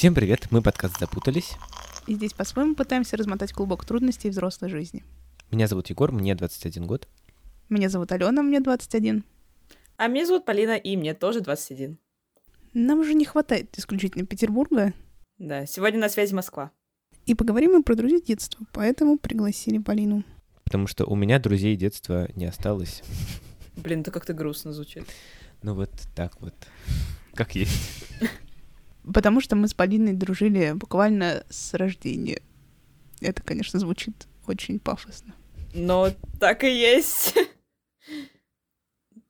Всем привет, мы подкаст «Запутались». И здесь по-своему пытаемся размотать клубок трудностей взрослой жизни. Меня зовут Егор, мне 21 год. Меня зовут Алена, мне 21. А меня зовут Полина, и мне тоже 21. Нам уже не хватает исключительно Петербурга. Да, сегодня на связи Москва. И поговорим мы про друзей детства, поэтому пригласили Полину. Потому что у меня друзей детства не осталось. Блин, это как-то грустно звучит. Ну вот так вот, как есть. Потому что мы с Полиной дружили буквально с рождения. Это, конечно, звучит очень пафосно. Но так и есть.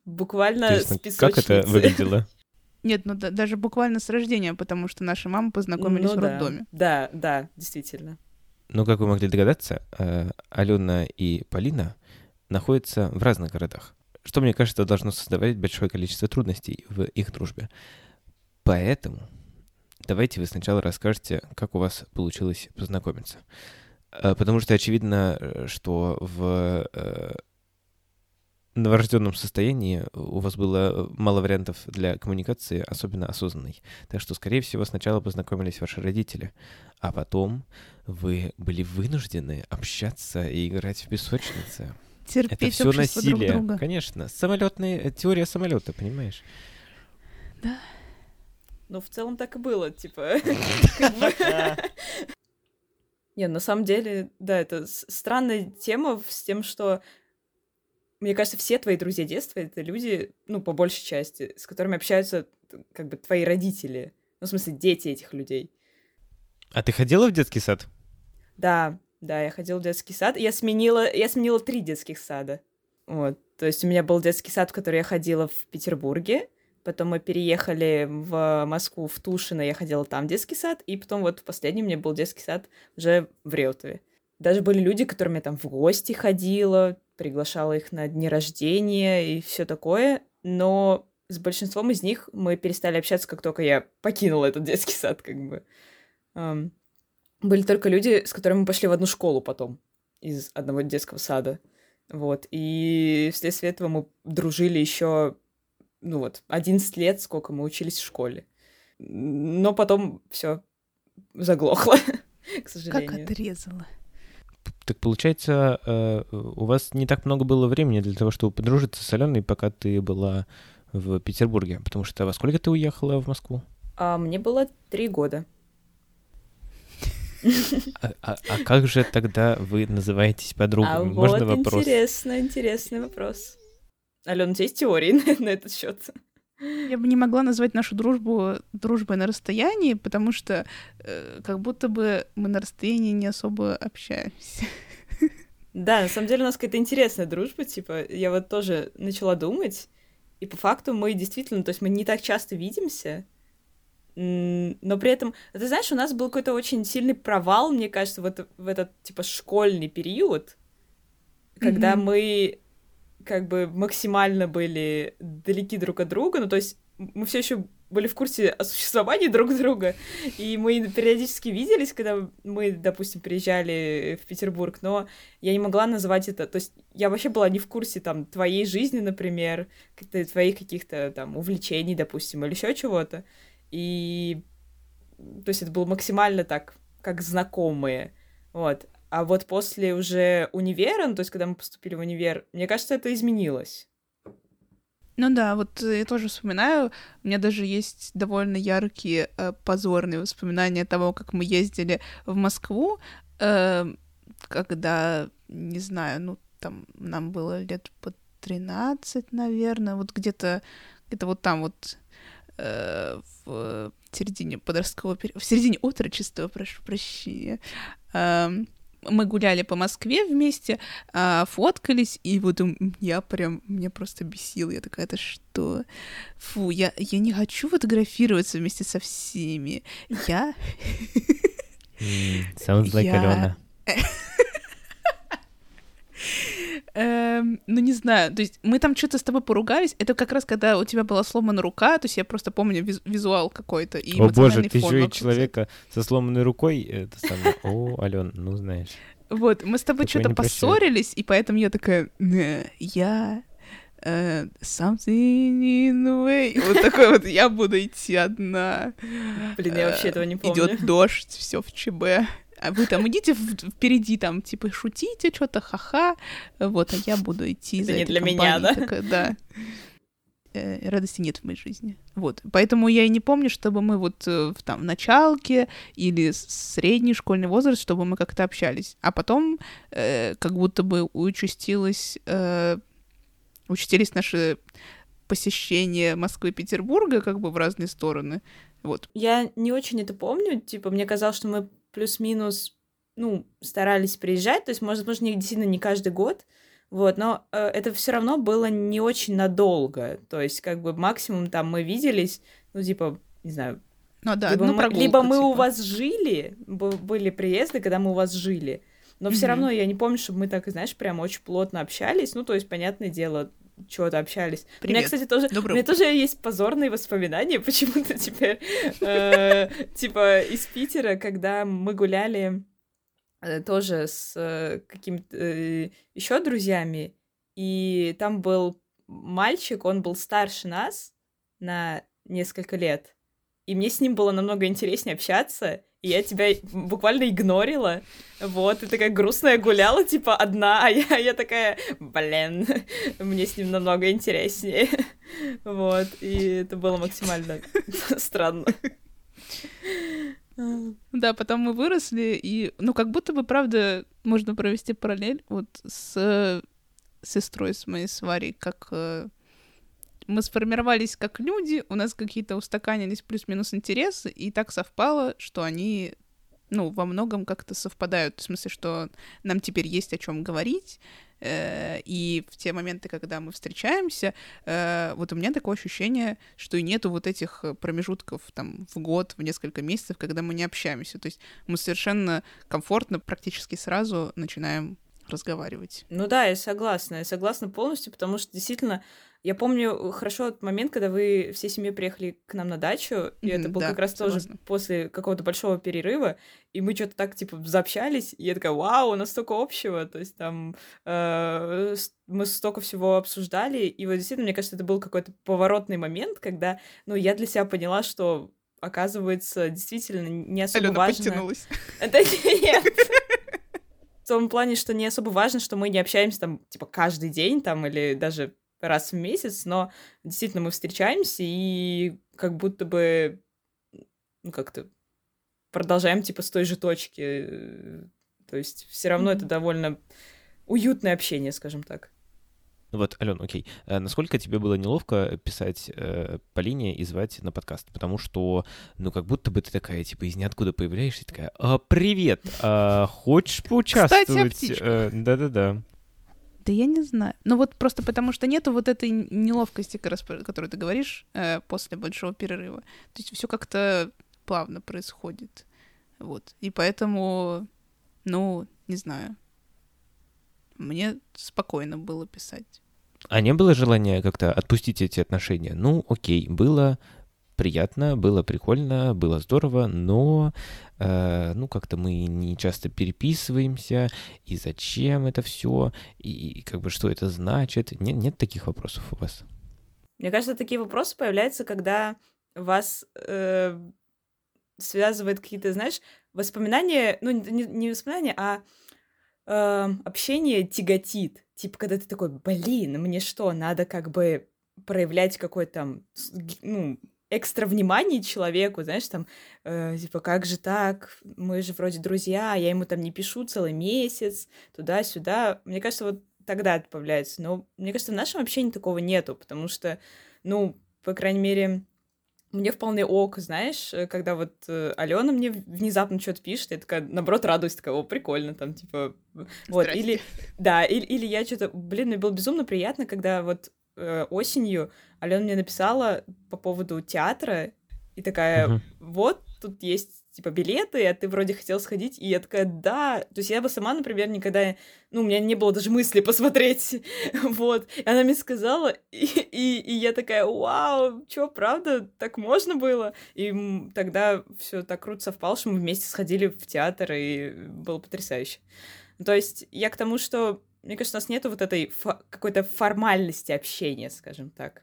Буквально Интересно, с как это песочницы. выглядело? Нет, ну да- даже буквально с рождения, потому что наши мамы познакомились Ну в да. роддоме. Да, да, действительно. Ну, как вы могли догадаться, э, Алена и Полина находятся в разных городах, что, мне кажется, должно создавать большое количество трудностей в их дружбе. Поэтому давайте вы сначала расскажете, как у вас получилось познакомиться. Э, Потому что очевидно, э, что в э, новорожденном состоянии у вас было мало вариантов для коммуникации, особенно осознанной. Так что, скорее всего, сначала познакомились ваши родители, а потом вы были вынуждены общаться и играть в песочнице. Терпеть Это все общество друг насилие, друга. конечно. Самолетная теория самолета, понимаешь? Ну, в целом так и было, типа. Не, на самом деле, да, это странная тема с тем, что мне кажется, все твои друзья детства это люди, ну, по большей части, с которыми общаются как бы твои родители. Ну, в смысле, дети этих людей. А ты ходила в детский сад? Да, да, я ходила в детский сад. Я сменила, я сменила три детских сада. Вот. То есть у меня был детский сад, в который я ходила в Петербурге. Потом мы переехали в Москву, в Тушино, я ходила там в детский сад. И потом вот в последнем у меня был детский сад уже в Реутове. Даже были люди, к которым я там в гости ходила, приглашала их на дни рождения и все такое. Но с большинством из них мы перестали общаться, как только я покинула этот детский сад, как бы. Ам, были только люди, с которыми мы пошли в одну школу потом, из одного детского сада. Вот. И вследствие этого мы дружили еще, ну вот, 11 лет, сколько мы учились в школе. Но потом все заглохло, к Как сожалению. отрезала. Так получается, э, у вас не так много было времени для того, чтобы подружиться с Аленой, пока ты была в Петербурге. Потому что во сколько ты уехала в Москву? А мне было три года. А, а- а как же тогда вы называетесь подругами? а Можно вот вопрос? интересно, интересный вопрос. Алена, у тебя есть теории на, на этот счет? Я бы не могла назвать нашу дружбу дружбой на расстоянии, потому что э, как будто бы мы на расстоянии не особо общаемся. Да, на самом деле у нас какая-то интересная дружба, типа, я вот тоже начала думать, и по факту мы действительно, то есть мы не так часто видимся, но при этом, ты знаешь, у нас был какой-то очень сильный провал, мне кажется, вот в этот, типа, школьный период, когда Мгм. мы как бы максимально были далеки друг от друга, ну, то есть мы все еще были в курсе о существовании друг друга, и мы периодически виделись, когда мы, допустим, приезжали в Петербург, но я не могла называть это, то есть я вообще была не в курсе там твоей жизни, например, твоих каких-то там увлечений, допустим, или еще чего-то, и то есть это было максимально так, как знакомые, вот. А вот после уже универа, ну, то есть когда мы поступили в универ, мне кажется, это изменилось. Ну да, вот э, я тоже вспоминаю, у меня даже есть довольно яркие э, позорные воспоминания того, как мы ездили в Москву, э, когда, не знаю, ну там нам было лет по 13, наверное, вот где-то где-то вот там вот э, в середине подросткового периода, в середине отрочества, прошу прощения, эм, мы гуляли по Москве вместе, а, фоткались, и вот я прям, меня просто бесило. Я такая, это что? Фу, я, я не хочу фотографироваться вместе со всеми. Я... Sounds like Я- Алена. эм, ну, не знаю, то есть мы там что-то с тобой поругались. Это как раз когда у тебя была сломана рука, то есть я просто помню виз- визуал какой-то и О боже, ты фон еще и человека со сломанной рукой. Это самое. О, Ален, ну знаешь. Вот, мы с тобой что-то поссорились, и поэтому я такая, «Не, я э, something in the way. Вот такой вот, я буду идти одна. Блин, я вообще этого не помню. Идет дождь, все в ЧБ. А вы там идите впереди, там, типа, шутите, что-то, ха-ха. Вот, а я буду идти Это за не этой для меня, да? Такая, да. Э, радости нет в моей жизни. Вот. Поэтому я и не помню, чтобы мы вот э, в там началке или средний школьный возраст, чтобы мы как-то общались. А потом э, как будто бы участилось, э, участились наши посещения Москвы и Петербурга как бы в разные стороны. Вот. Я не очень это помню. Типа, мне казалось, что мы плюс-минус, ну, старались приезжать. То есть, может, может, не, действительно не каждый год. Вот, но э, это все равно было не очень надолго. То есть, как бы максимум там мы виделись, ну, типа, не знаю, Ну да, либо, ну, мы, либо мы у типа. вас жили, были приезды, когда мы у вас жили. Но все Мгм. равно я не помню, чтобы мы так, знаешь, прям очень плотно общались. Ну, то есть, понятное дело, что-то общались. У меня, Привет. кстати, тоже, Доброе у меня тоже есть позорные воспоминания почему-то теперь. э, Типа из Питера, когда мы гуляли э, тоже с э, какими-то еще друзьями, и там был мальчик, он был старше нас на несколько лет, и мне с ним было намного интереснее общаться, и я тебя буквально игнорила, вот, и такая грустная гуляла, типа, одна, а я, я такая, блин, мне с ним намного интереснее, вот, и это было максимально странно. Да, потом мы выросли, и, ну, как будто бы, правда, можно провести параллель вот с сестрой с моей сварей, как э, мы сформировались как люди, у нас какие-то устаканились плюс-минус интересы, и так совпало, что они, ну, во многом как-то совпадают, в смысле, что нам теперь есть о чем говорить, э, и в те моменты, когда мы встречаемся, э, вот у меня такое ощущение, что и нету вот этих промежутков там в год, в несколько месяцев, когда мы не общаемся. То есть мы совершенно комфортно практически сразу начинаем разговаривать. Ну да, я согласна, я согласна полностью, потому что действительно, я помню хорошо тот момент, когда вы всей семьей приехали к нам на дачу, и это Мгм, был да, как раз тоже согласна. после какого-то большого перерыва, и мы что-то так, типа, заобщались, и я такая, вау, у нас столько общего, то есть там э, мы столько всего обсуждали, и вот действительно, мне кажется, это был какой-то поворотный момент, когда, ну, я для себя поняла, что оказывается, действительно, не особо Алена важно... подтянулась. Да нет. В том плане, что не особо важно, что мы не общаемся там, типа, каждый день там или даже раз в месяц, но действительно мы встречаемся и как будто бы, ну, как-то продолжаем, типа, с той же точки. То есть все равно это Мгм. довольно уютное общение, скажем так. Ну Вот, Ален, окей. Э, Насколько тебе было неловко писать э, Полине и звать на подкаст? Потому что, ну, как будто бы ты такая, типа, из ниоткуда появляешься и такая, «А, привет, а, хочешь поучаствовать? Э, Да-да-да. Да я не знаю. Ну вот просто потому что нету вот этой неловкости, которую ты говоришь, э, после большого перерыва. То есть все как-то плавно происходит. Вот. И поэтому, ну, не знаю. Мне спокойно было писать. А не было желания как-то отпустить эти отношения? Ну, окей, было приятно, было прикольно, было здорово, но, э, ну, как-то мы не часто переписываемся, и зачем это все, и, и как бы что это значит? Нет, нет таких вопросов у вас? Мне кажется, такие вопросы появляются, когда вас э, связывает какие-то, знаешь, воспоминания, ну, не, не воспоминания, а э, общение тяготит. Типа, когда ты такой, блин, мне что, надо как бы проявлять какое-то там, ну, экстра внимание человеку, знаешь, там, э, типа, как же так, мы же вроде друзья, я ему там не пишу целый месяц, туда-сюда. Мне кажется, вот тогда это появляется. Но мне кажется, в нашем общении такого нету, потому что, ну, по крайней мере, мне вполне ок, знаешь, э, когда вот э, Алена мне внезапно что-то пишет, я такая, наоборот, радуюсь, такая, о, прикольно, там, типа, вот, Здрасте. или, да, или, или я что-то, блин, мне было безумно приятно, когда вот э, осенью Алена мне написала по поводу театра, и такая, Мгм. вот, тут есть, типа, билеты, а ты вроде хотел сходить, и я такая, да, то есть я бы сама, например, никогда, ну, у меня не было даже мысли посмотреть, вот, и она мне сказала, и, и, и я такая, вау, чё, правда, так можно было? И тогда все так круто совпало, что мы вместе сходили в театр, и было потрясающе. То есть я к тому, что мне кажется, у нас нету вот этой фо- какой-то формальности общения, скажем так.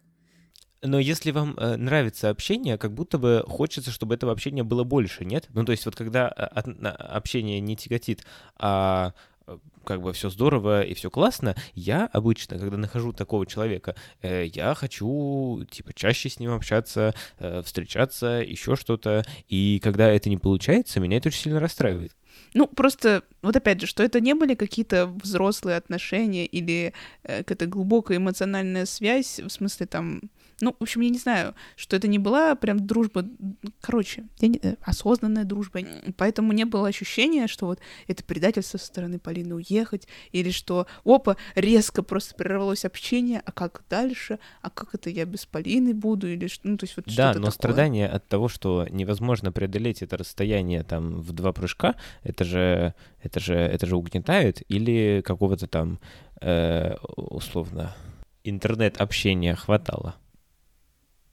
Но если вам э, нравится общение, как будто бы хочется, чтобы этого общения было больше, нет? Ну, то есть вот когда э, от, общение не тяготит, а э, как бы все здорово и все классно, я обычно, когда нахожу такого человека, э, я хочу, типа, чаще с ним общаться, э, встречаться, еще что-то. И когда это не получается, меня это очень сильно расстраивает. Ну, просто, вот опять же, что это не были какие-то взрослые отношения или э, какая-то глубокая эмоциональная связь, в смысле там ну, в общем, я не знаю, что это не была прям дружба, короче, не, э, осознанная дружба, поэтому не было ощущения, что вот это предательство со стороны Полины уехать, или что, опа, резко просто прервалось общение, а как дальше, а как это я без Полины буду, или что, ну, то есть вот Да, но такое. страдание от того, что невозможно преодолеть это расстояние там в два прыжка, это же, это же, это же угнетает, или какого-то там, э, условно, интернет-общения хватало.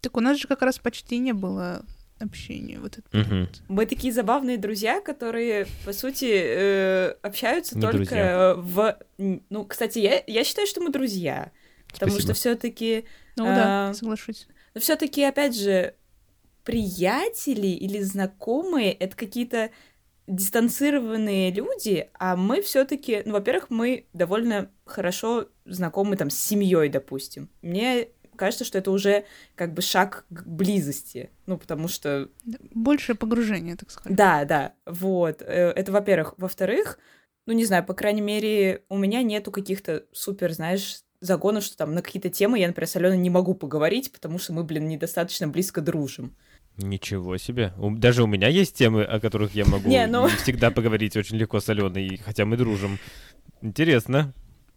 Так у нас же как раз почти не было общения вот это. Угу. Мы такие забавные друзья, которые, по сути, э, общаются не только друзья. в... Ну, кстати, я, я считаю, что мы друзья. Потому Спасибо. что все-таки... Ну а, да, соглашусь. Но все-таки, опять же, приятели или знакомые это какие-то дистанцированные люди, а мы все-таки, ну, во-первых, мы довольно хорошо знакомы там с семьей, допустим. Мне кажется, что это уже как бы шаг к близости. Ну, потому что... Больше погружение, так сказать. Да, да, вот. Э, это, во-первых. Во-вторых, ну, не знаю, по крайней мере, у меня нету каких-то супер, знаешь, загонов, что там на какие-то темы я, например, с Аленой не могу поговорить, потому что мы, блин, недостаточно близко дружим. Ничего себе. Даже у меня есть темы, о которых я могу не, ну... всегда поговорить очень легко с Аленой, хотя мы дружим. Интересно.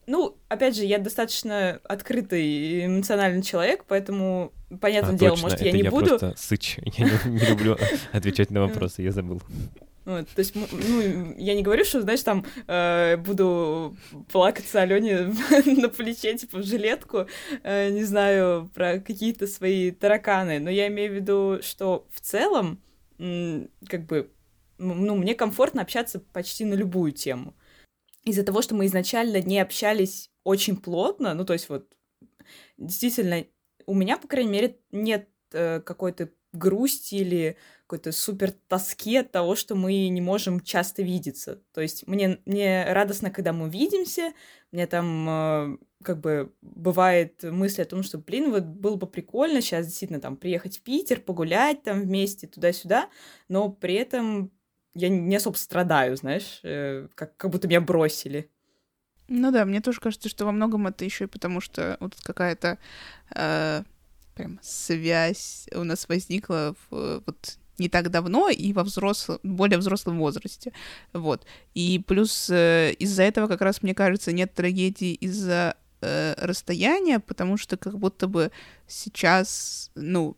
Ну, опять же, я достаточно открытый эмоциональный человек, поэтому, понятное а, дело, точно, может, я не я буду. просто сыч. Я не, не люблю отвечать на вопросы, я забыл. Вот, то есть, ну, я не говорю, что, знаешь, там э, буду плакаться Алене на плече, типа, в жилетку, э, не знаю, про какие-то свои тараканы, но я имею в виду, что в целом, как бы, ну, мне комфортно общаться почти на любую тему из-за того, что мы изначально не общались очень плотно, ну, то есть вот действительно у меня, по крайней мере, нет э, какой-то грусти или какой-то супер тоски от того, что мы не можем часто видеться. То есть мне, мне радостно, когда мы видимся, мне там э, как бы бывает мысль о том, что, блин, вот было бы прикольно сейчас действительно там приехать в Питер, погулять там вместе туда-сюда, но при этом я не особо страдаю, знаешь, э, как, как будто меня бросили. Ну да, мне тоже кажется, что во многом это еще и потому, что вот какая-то э, прям связь у нас возникла в, вот не так давно и во взрослом, более взрослом возрасте, вот. И плюс э, из-за этого как раз, мне кажется, нет трагедии из-за э, расстояния, потому что как будто бы сейчас, ну,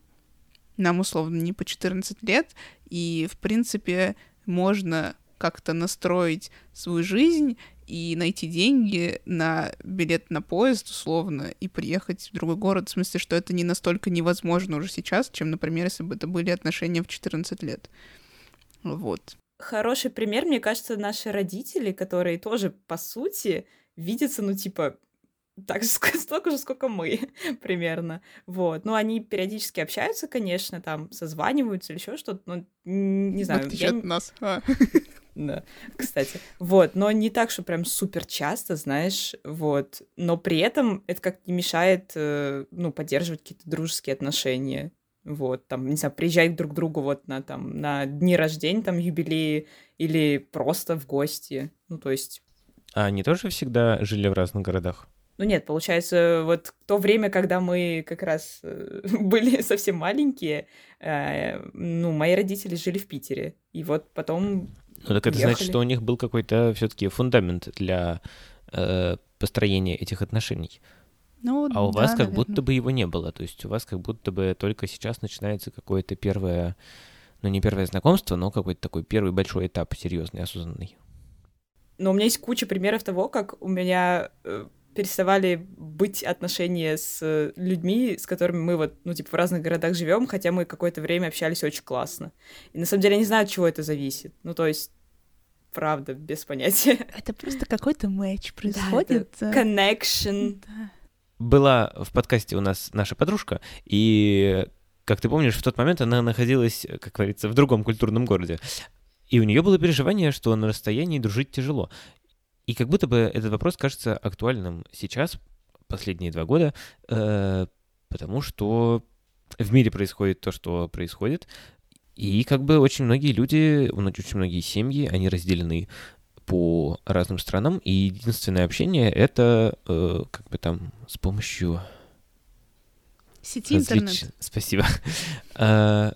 нам условно не по 14 лет, и, в принципе, можно как-то настроить свою жизнь и найти деньги на билет на поезд, условно, и приехать в другой город. В смысле, что это не настолько невозможно уже сейчас, чем, например, если бы это были отношения в 14 лет. Вот. Хороший пример, мне кажется, наши родители, которые тоже, по сути, видятся, ну, типа, так же столько же, сколько мы примерно. Вот. Ну, они периодически общаются, конечно, там созваниваются или еще что-то, но не знаю. В я... от нас. А. Да, кстати. Вот, но не так, что прям супер часто, знаешь, вот. Но при этом это как не мешает, э, ну, поддерживать какие-то дружеские отношения. Вот, там, не знаю, приезжать друг к другу вот на, там, на дни рождения, там, юбилеи, или просто в гости. Ну, то есть... А они тоже всегда жили в разных городах? Ну нет, получается, вот то время, когда мы как раз э, были совсем маленькие, э, ну, мои родители жили в Питере. И вот потом ну так это ехали. значит, что у них был какой-то все-таки фундамент для э, построения этих отношений. Ну, а у да, вас как наверное. будто бы его не было. То есть у вас как будто бы только сейчас начинается какое-то первое, ну не первое знакомство, но какой-то такой первый большой этап серьезный, осознанный. Но у меня есть куча примеров того, как у меня э, переставали быть отношения с людьми, с которыми мы вот, ну, типа, в разных городах живем, хотя мы какое-то время общались очень классно. И на самом деле я не знаю, от чего это зависит. Ну, то есть, правда, без понятия. Это просто какой-то матч происходит. Да, connection. Да. Была в подкасте у нас наша подружка, и, как ты помнишь, в тот момент она находилась, как говорится, в другом культурном городе. И у нее было переживание, что на расстоянии дружить тяжело. И как будто бы этот вопрос кажется актуальным сейчас, последние два года, э, потому что в мире происходит то, что происходит, и как бы очень многие люди, очень многие семьи, они разделены по разным странам, и единственное общение это э, как бы там с помощью Сети интернет. Спасибо.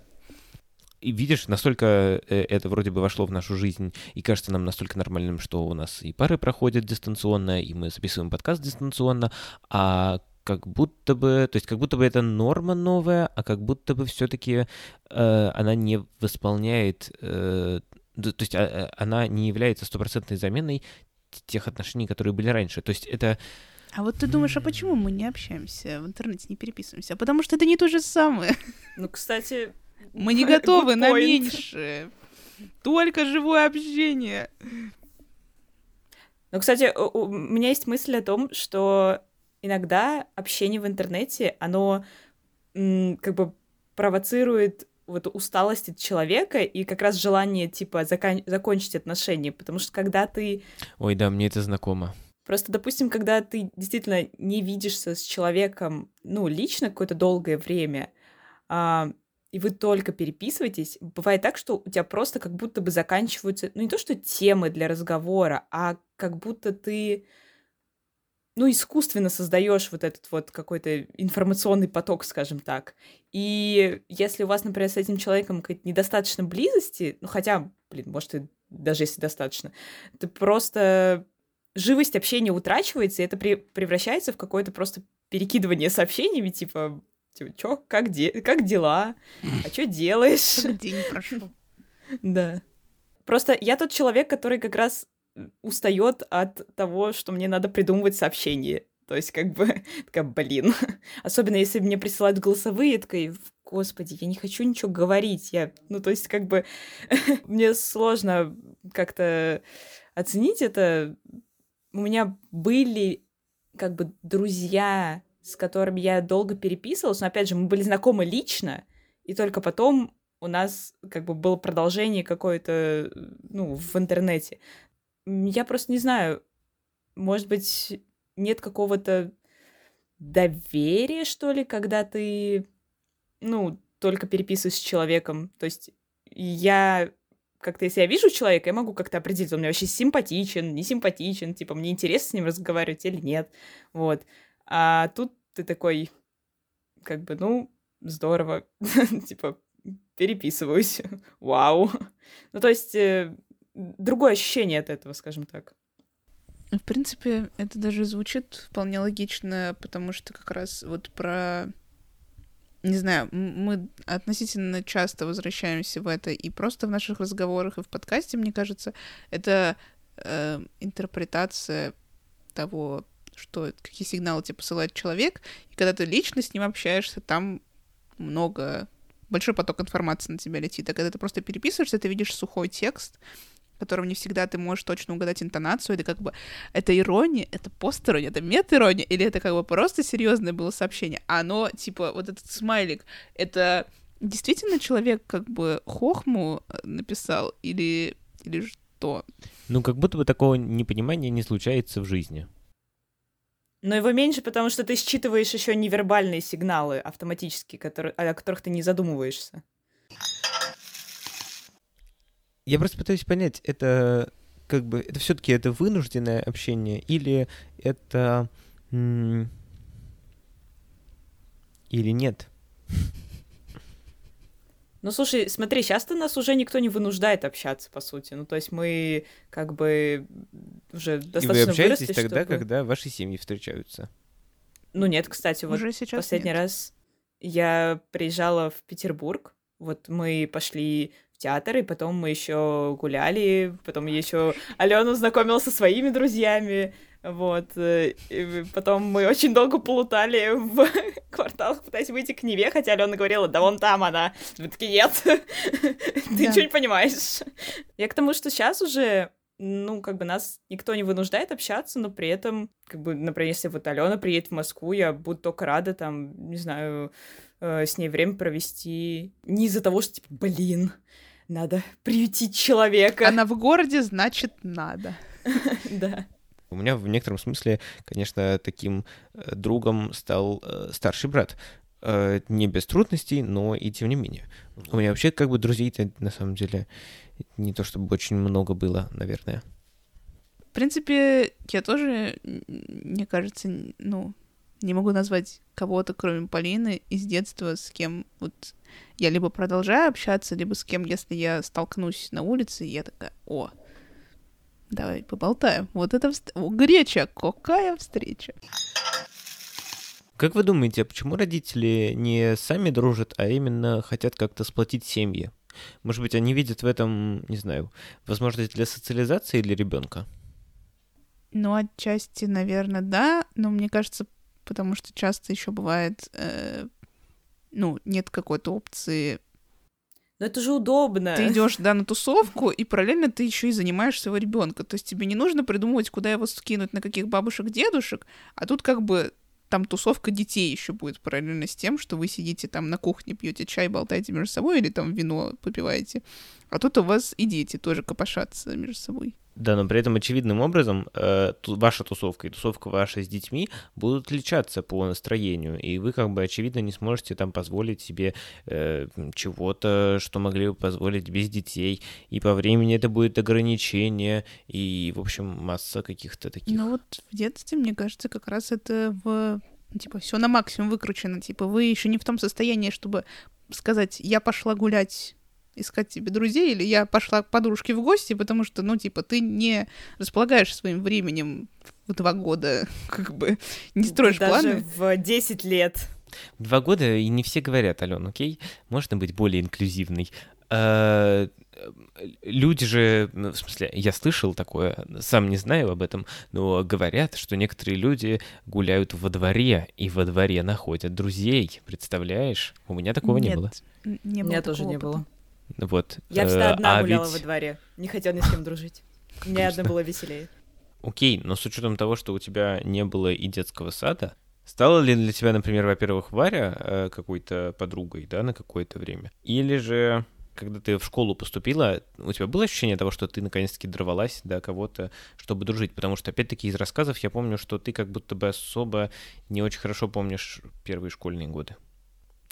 И видишь, настолько э, это вроде бы вошло в нашу жизнь, и кажется нам настолько нормальным, что у нас и пары проходят дистанционно, и мы записываем подкаст дистанционно, а как будто бы, то есть как будто бы это норма новая, а как будто бы все-таки э, она не восполняет, э, то есть а, она не является стопроцентной заменой тех отношений, которые были раньше. То есть это... А вот ты думаешь, а почему мы не общаемся в интернете, не переписываемся? А потому что это не то же самое. Ну, кстати... Мы не готовы на меньше. Только живое общение. Ну, кстати, у меня есть мысль о том, что иногда общение в интернете, оно как бы провоцирует вот усталость от человека и как раз желание, типа, закон- закончить отношения, потому что когда ты... Ой, да, мне это знакомо. Просто, допустим, когда ты действительно не видишься с человеком, ну, лично какое-то долгое время, а, и вы только переписываетесь, бывает так, что у тебя просто как будто бы заканчиваются, ну, не то что темы для разговора, а как будто ты ну, искусственно создаешь вот этот вот какой-то информационный поток, скажем так. И если у вас, например, с этим человеком какая-то недостаточно близости, ну, хотя, блин, может, и даже если достаточно, то просто живость общения утрачивается, и это при- превращается в какое-то просто перекидывание сообщениями, типа, типа, чё, как, де- как дела? А что делаешь? Как день прошел. Да. Просто я тот человек, который как раз устает от того, что мне надо придумывать сообщения. То есть, как бы, такая, блин. Особенно, если мне присылают голосовые, такая, господи, я не хочу ничего говорить. Я, ну, то есть, как бы, мне сложно как-то оценить это. У меня были, как бы, друзья, с которыми я долго переписывалась, но, опять же, мы были знакомы лично, и только потом у нас, как бы, было продолжение какое-то, ну, в интернете. Я просто не знаю, может быть, нет какого-то доверия, что ли, когда ты, ну, только переписываешься с человеком. То есть я как-то, если я вижу человека, я могу как-то определить, он мне вообще симпатичен, не симпатичен, типа, мне интересно с ним разговаривать или нет, вот. А тут ты такой, как бы, ну, здорово, типа, переписываюсь, вау. Ну, то есть, э, другое ощущение от этого, скажем так. В принципе, это даже звучит вполне логично, потому что как раз вот про... Не знаю, мы относительно часто возвращаемся в это и просто в наших разговорах, и в подкасте, мне кажется, это э, интерпретация того, что какие сигналы тебе посылает человек, и когда ты лично с ним общаешься, там много большой поток информации на тебя летит. А когда ты просто переписываешься, ты видишь сухой текст, котором не всегда ты можешь точно угадать интонацию, это как бы это ирония, это пост-ирония, это мет-ирония, или это как бы просто серьезное было сообщение. А оно, типа, вот этот смайлик, это действительно человек как бы хохму э, написал или, или что? Ну, как будто бы такого непонимания не случается в жизни. Но его меньше, потому что ты считываешь еще невербальные сигналы автоматически, которые, о которых ты не задумываешься. Я просто пытаюсь понять, это как бы это все-таки это вынужденное общение или это или нет? Ну, слушай, смотри, сейчас-то нас уже никто не вынуждает общаться, по сути. Ну, то есть мы как бы уже достаточно И вы общаетесь выросли, тогда, чтобы... когда ваши семьи встречаются? Ну, нет, кстати, вот Уже сейчас последний нет. раз я приезжала в Петербург, вот мы пошли в театр, и потом мы еще гуляли, потом я еще Алену знакомила со своими друзьями, вот, э, и потом мы очень долго плутали в кварталах, пытаясь выйти к Неве, хотя Алена говорила, да вон там она. Мы такие, нет, ты ничего не понимаешь. Я к тому, что сейчас уже ну, как бы нас никто не вынуждает общаться, но при этом, как бы, например, если вот Алена приедет в Москву, я буду только рада там, не знаю, э, с ней время провести. Не из-за того, что, типа, блин, надо приютить человека. Она в городе, значит, надо. Да. У меня в некотором смысле, конечно, таким э, другом стал э, старший брат. Э, не без трудностей, но и тем не менее. У меня вообще как бы друзей-то на самом деле не то чтобы очень много было, наверное. В принципе, я тоже, мне кажется, ну, не могу назвать кого-то, кроме Полины, из детства, с кем вот я либо продолжаю общаться, либо с кем, если я столкнусь на улице, я такая, о, давай поболтаем. Вот это вст... О, греча, какая встреча. Как вы думаете, а почему родители не сами дружат, а именно хотят как-то сплотить семьи? Может быть, они видят в этом, не знаю, возможность для социализации для ребенка? Ну, отчасти, наверное, да, но мне кажется, потому что часто еще бывает, э, ну, нет какой-то опции. Но это же удобно. Ты идешь, да, на тусовку, и параллельно ты еще и занимаешь своего ребенка. То есть тебе не нужно придумывать, куда его скинуть, на каких бабушек, дедушек, а тут как бы там тусовка детей еще будет параллельно с тем, что вы сидите там на кухне, пьете чай, болтаете между собой или там вино попиваете. А тут у вас и дети тоже копошатся между собой. Да, но при этом очевидным образом э, ваша тусовка и тусовка ваша с детьми будут отличаться по настроению, и вы как бы очевидно не сможете там позволить себе э, чего-то, что могли бы позволить без детей, и по времени это будет ограничение, и, в общем, масса каких-то таких. Ну вот в детстве, мне кажется, как раз это в типа все на максимум выкручено, типа вы еще не в том состоянии, чтобы сказать, я пошла гулять искать себе друзей, или я пошла к подружке в гости, потому что, ну, типа, ты не располагаешь своим временем в два года, как бы, не строишь Даже планы. в 10 лет. Два года, и не все говорят, Ален, окей? Можно быть более инклюзивной. А, люди же, ну, в смысле, я слышал такое, сам не знаю об этом, но говорят, что некоторые люди гуляют во дворе и во дворе находят друзей. Представляешь? У меня такого Нет, не было. Не У было меня тоже такого не опыта. было. Вот. Я всегда э, одна а гуляла ведь- во дворе. Не хотела ни с кем дружить. Мне одна было веселее. Окей, но с учетом того, что у тебя не было и детского сада, стала ли для тебя, например, во-первых, Варя э, какой-то подругой, да, на какое-то время? Или же, когда ты в школу поступила, у тебя было ощущение того, что ты наконец-таки дорвалась до кого-то, чтобы дружить? Потому что, опять-таки, из рассказов я помню, что ты как будто бы особо не очень хорошо помнишь первые школьные годы.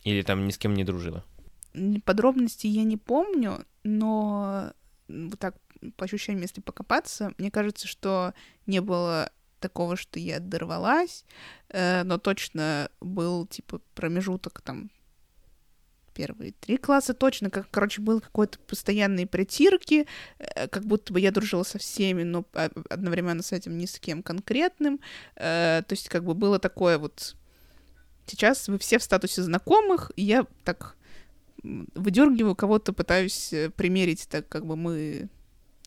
Или там ни с кем не дружила. Подробностей я не помню, но вот так по ощущениям, если покопаться, мне кажется, что не было такого, что я дорвалась, э, но точно был, типа, промежуток там первые три класса точно, как, короче, был какой-то постоянные притирки, э, как будто бы я дружила со всеми, но а, одновременно с этим ни с кем конкретным. Э, то есть, как бы было такое вот... Сейчас вы все в статусе знакомых, и я так выдергиваю кого-то, пытаюсь э, примерить, так как бы мы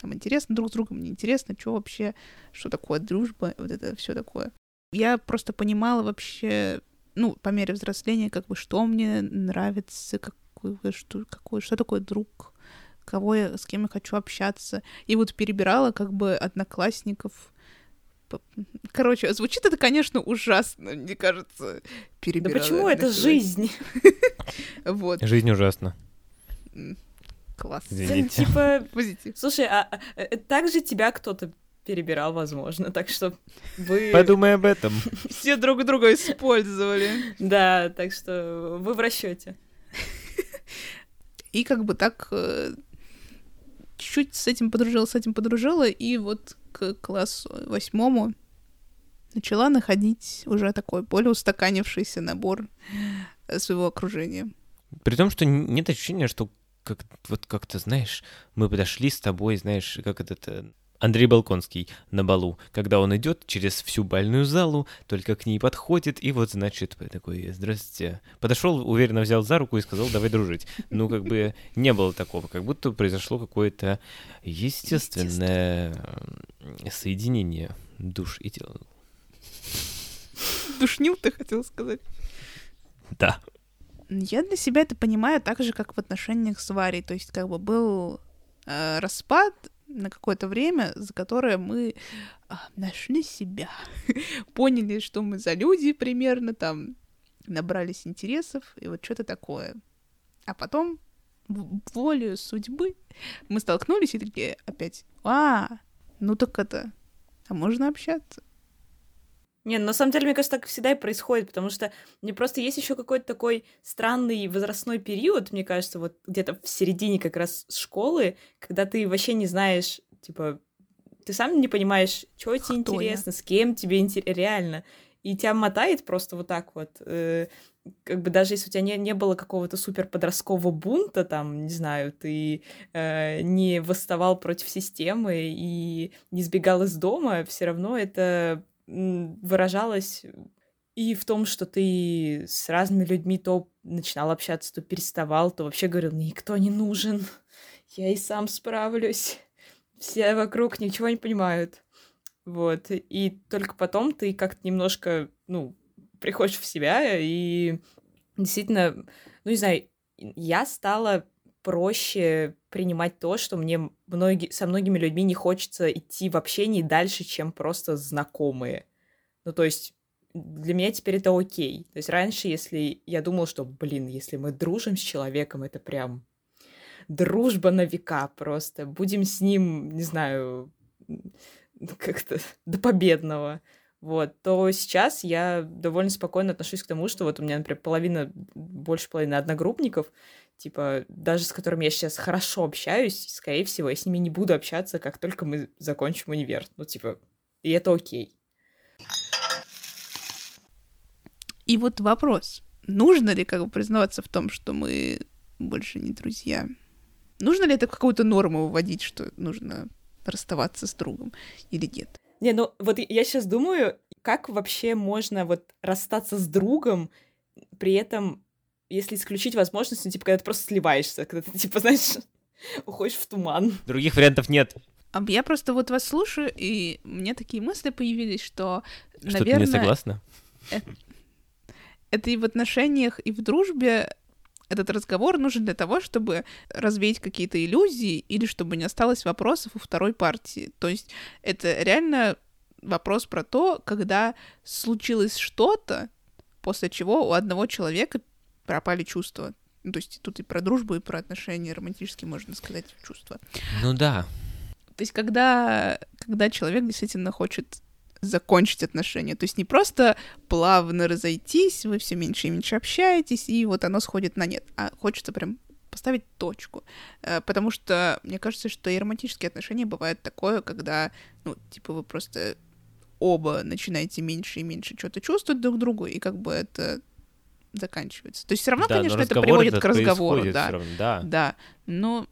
там интересно друг с другом, не интересно, что вообще, что такое дружба, вот это все такое. Я просто понимала вообще, ну, по мере взросления, как бы, что мне нравится, какой, что, какой, что такое друг, кого я, с кем я хочу общаться. И вот перебирала, как бы, одноклассников. П- Короче, звучит это, конечно, ужасно, мне кажется, Да почему это жизнь? Вот, Жизнь ужасна. класс. Извините. Типа, Позитив. слушай, а а, э, так же тебя кто-то перебирал, возможно, так что вы... Подумай об этом. Все друг друга использовали. Да, так что вы в расчете. И как бы так э, чуть-чуть с этим подружила, с этим подружила, и вот к классу восьмому начала находить уже такой более устаканившийся набор э, своего окружения. При том, что нет ощущения, что как, вот как-то, знаешь, мы подошли с тобой, знаешь, как этот э, Андрей Балконский на балу, когда он идет через всю бальную залу, только к ней подходит, и вот, значит, такой, здравствуйте. Подошел, уверенно взял за руку и сказал, давай дружить. Ну, как бы не было такого, как будто произошло какое-то естественное э, соединение душ и тела. Душнил, ты хотел сказать? Да. Я для себя это понимаю так же, как в отношениях с Варей. То есть, как бы был э, распад, на какое-то время, за которое мы а, нашли себя, поняли, что мы за люди примерно, там набрались интересов и вот что-то такое. А потом волю судьбы мы столкнулись и такие опять, а, ну так это, а можно общаться. Не, ну, на самом деле, мне кажется, так всегда и происходит, потому что мне просто есть еще какой-то такой странный возрастной период, мне кажется, вот где-то в середине как раз школы, когда ты вообще не знаешь, типа, ты сам не понимаешь, что тебе интересно, я? с кем тебе интересно, реально. И тебя мотает просто вот так вот. Э, как бы даже если у тебя не, не было какого-то супер подросткового бунта, там, не знаю, ты э, не восставал против системы и не сбегал из дома, все равно это выражалось и в том, что ты с разными людьми то начинал общаться, то переставал, то вообще говорил, никто не нужен, я и сам справлюсь. Все вокруг ничего не понимают. Вот. И только потом ты как-то немножко, ну, приходишь в себя и действительно, ну, не знаю, я стала проще принимать то, что мне многие, со многими людьми не хочется идти в общении дальше, чем просто знакомые. Ну, то есть для меня теперь это окей. То есть раньше, если я думала, что, блин, если мы дружим с человеком, это прям дружба на века просто. Будем с ним, не знаю, как-то до победного. Вот, то сейчас я довольно спокойно отношусь к тому, что вот у меня, например, половина, больше половины одногруппников, типа, даже с которыми я сейчас хорошо общаюсь, скорее всего, я с ними не буду общаться, как только мы закончим универ. Ну, типа, и это окей. И вот вопрос. Нужно ли как бы признаваться в том, что мы больше не друзья? Нужно ли это какую-то норму вводить, что нужно расставаться с другом или нет? Не, ну вот я сейчас думаю, как вообще можно вот расстаться с другом, при этом если исключить возможность, ну, типа, когда ты просто сливаешься, когда ты, типа, знаешь, уходишь в туман. Других вариантов нет. А я просто вот вас слушаю, и мне такие мысли появились, что, что наверное... ты не согласна? Это, это и в отношениях, и в дружбе этот разговор нужен для того, чтобы развеять какие-то иллюзии или чтобы не осталось вопросов у второй партии. То есть это реально вопрос про то, когда случилось что-то, после чего у одного человека пропали чувства. Ну, то есть тут и про дружбу, и про отношения романтические, можно сказать, чувства. Ну да. То есть когда, когда человек действительно хочет закончить отношения. То есть не просто плавно разойтись, вы все меньше и меньше общаетесь, и вот оно сходит на нет, а хочется прям поставить точку. Э, потому что мне кажется, что и романтические отношения бывают такое, когда, ну, типа, вы просто оба начинаете меньше и меньше что-то чувствовать друг другу, и как бы это заканчивается. То есть все равно, да, конечно, это приводит к разговору, да. Равно, да. Да. Но,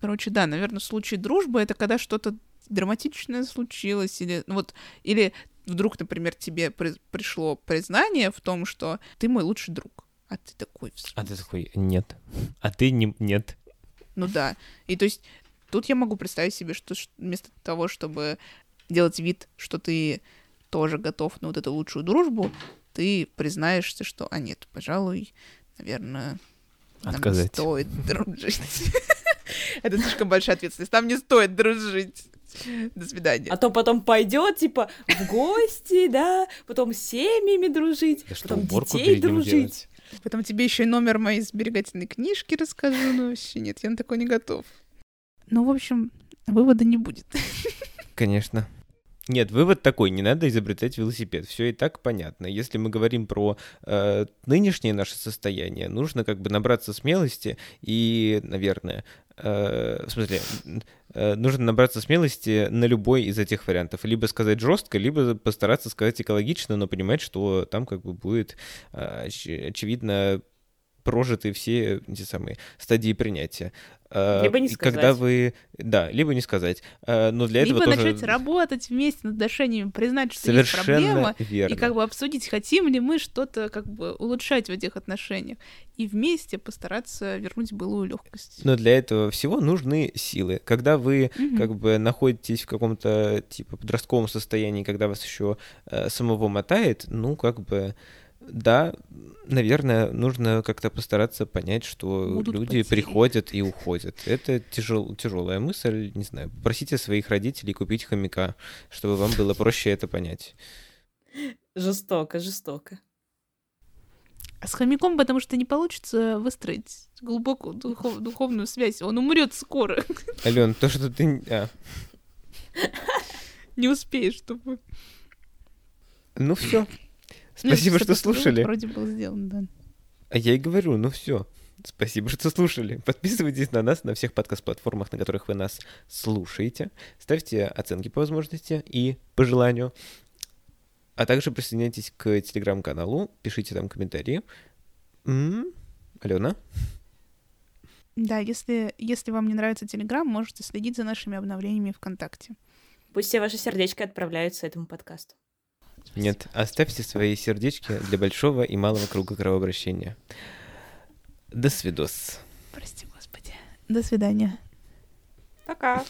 короче, да, наверное, в случае дружбы это когда что-то драматичное случилось, или ну вот, или вдруг, например, тебе при пришло признание в том, что ты мой лучший друг, а ты такой... А ты такой, нет. А ты не... нет. Ну да. И то есть тут я могу представить себе, что вместо того, чтобы делать вид, что ты тоже готов на вот эту лучшую дружбу, ты признаешься, что, а нет, пожалуй, наверное, Отказать. стоит дружить. Это слишком большая ответственность. Нам не стоит дружить. До свидания. А то потом пойдет, типа, в гости, да, потом с семьями дружить, да потом детей дружить. Делать? Потом тебе еще и номер моей сберегательной книжки расскажу, но вообще нет, я на такой не готов. Ну, в общем, вывода не будет. Конечно. Нет, вывод такой, не надо изобретать велосипед, все и так понятно. Если мы говорим про э, нынешнее наше состояние, нужно как бы набраться смелости и, наверное, э, в смысле, э, нужно набраться смелости на любой из этих вариантов. Либо сказать жестко, либо постараться сказать экологично, но понимать, что там как бы будет, э, очевидно, прожиты все эти самые стадии принятия. Э, либо не сказать. Когда вы... Да, либо не сказать. Э, но для либо этого тоже... начать работать вместе над отношениями, признать, что Совершенно есть проблема, верно. и как бы обсудить, хотим ли мы что-то как бы улучшать в этих отношениях, и вместе постараться вернуть былую легкость. Но для этого всего нужны силы. Когда вы угу. как бы находитесь в каком-то типа подростковом состоянии, когда вас еще э, самого мотает, ну как бы да, наверное, нужно как-то постараться понять, что Будут люди потери. приходят и уходят. Это тяжел, тяжелая мысль, не знаю. Просите своих родителей купить хомяка, чтобы вам было проще это понять. Жестоко, жестоко. А с хомяком, потому что не получится выстроить глубокую духов- духовную связь. Он умрет скоро. Ален, то, что ты... а, Не успеешь, чтобы... ну все. Спасибо, что слушали. Вроде был сделан, да. А я и говорю, ну все. Спасибо, что слушали. Подписывайтесь на нас на всех подкаст-платформах, на которых вы нас слушаете. Ставьте оценки по возможности и по желанию. А также присоединяйтесь к телеграм-каналу, пишите там комментарии. М, Алена? Да, если, если вам не нравится Телеграм, можете следить за нашими обновлениями ВКонтакте. Пусть все ваши сердечки отправляются этому подкасту. Нет, оставьте свои сердечки для большого и малого круга кровообращения. До свидос. Прости, господи. До свидания. Пока.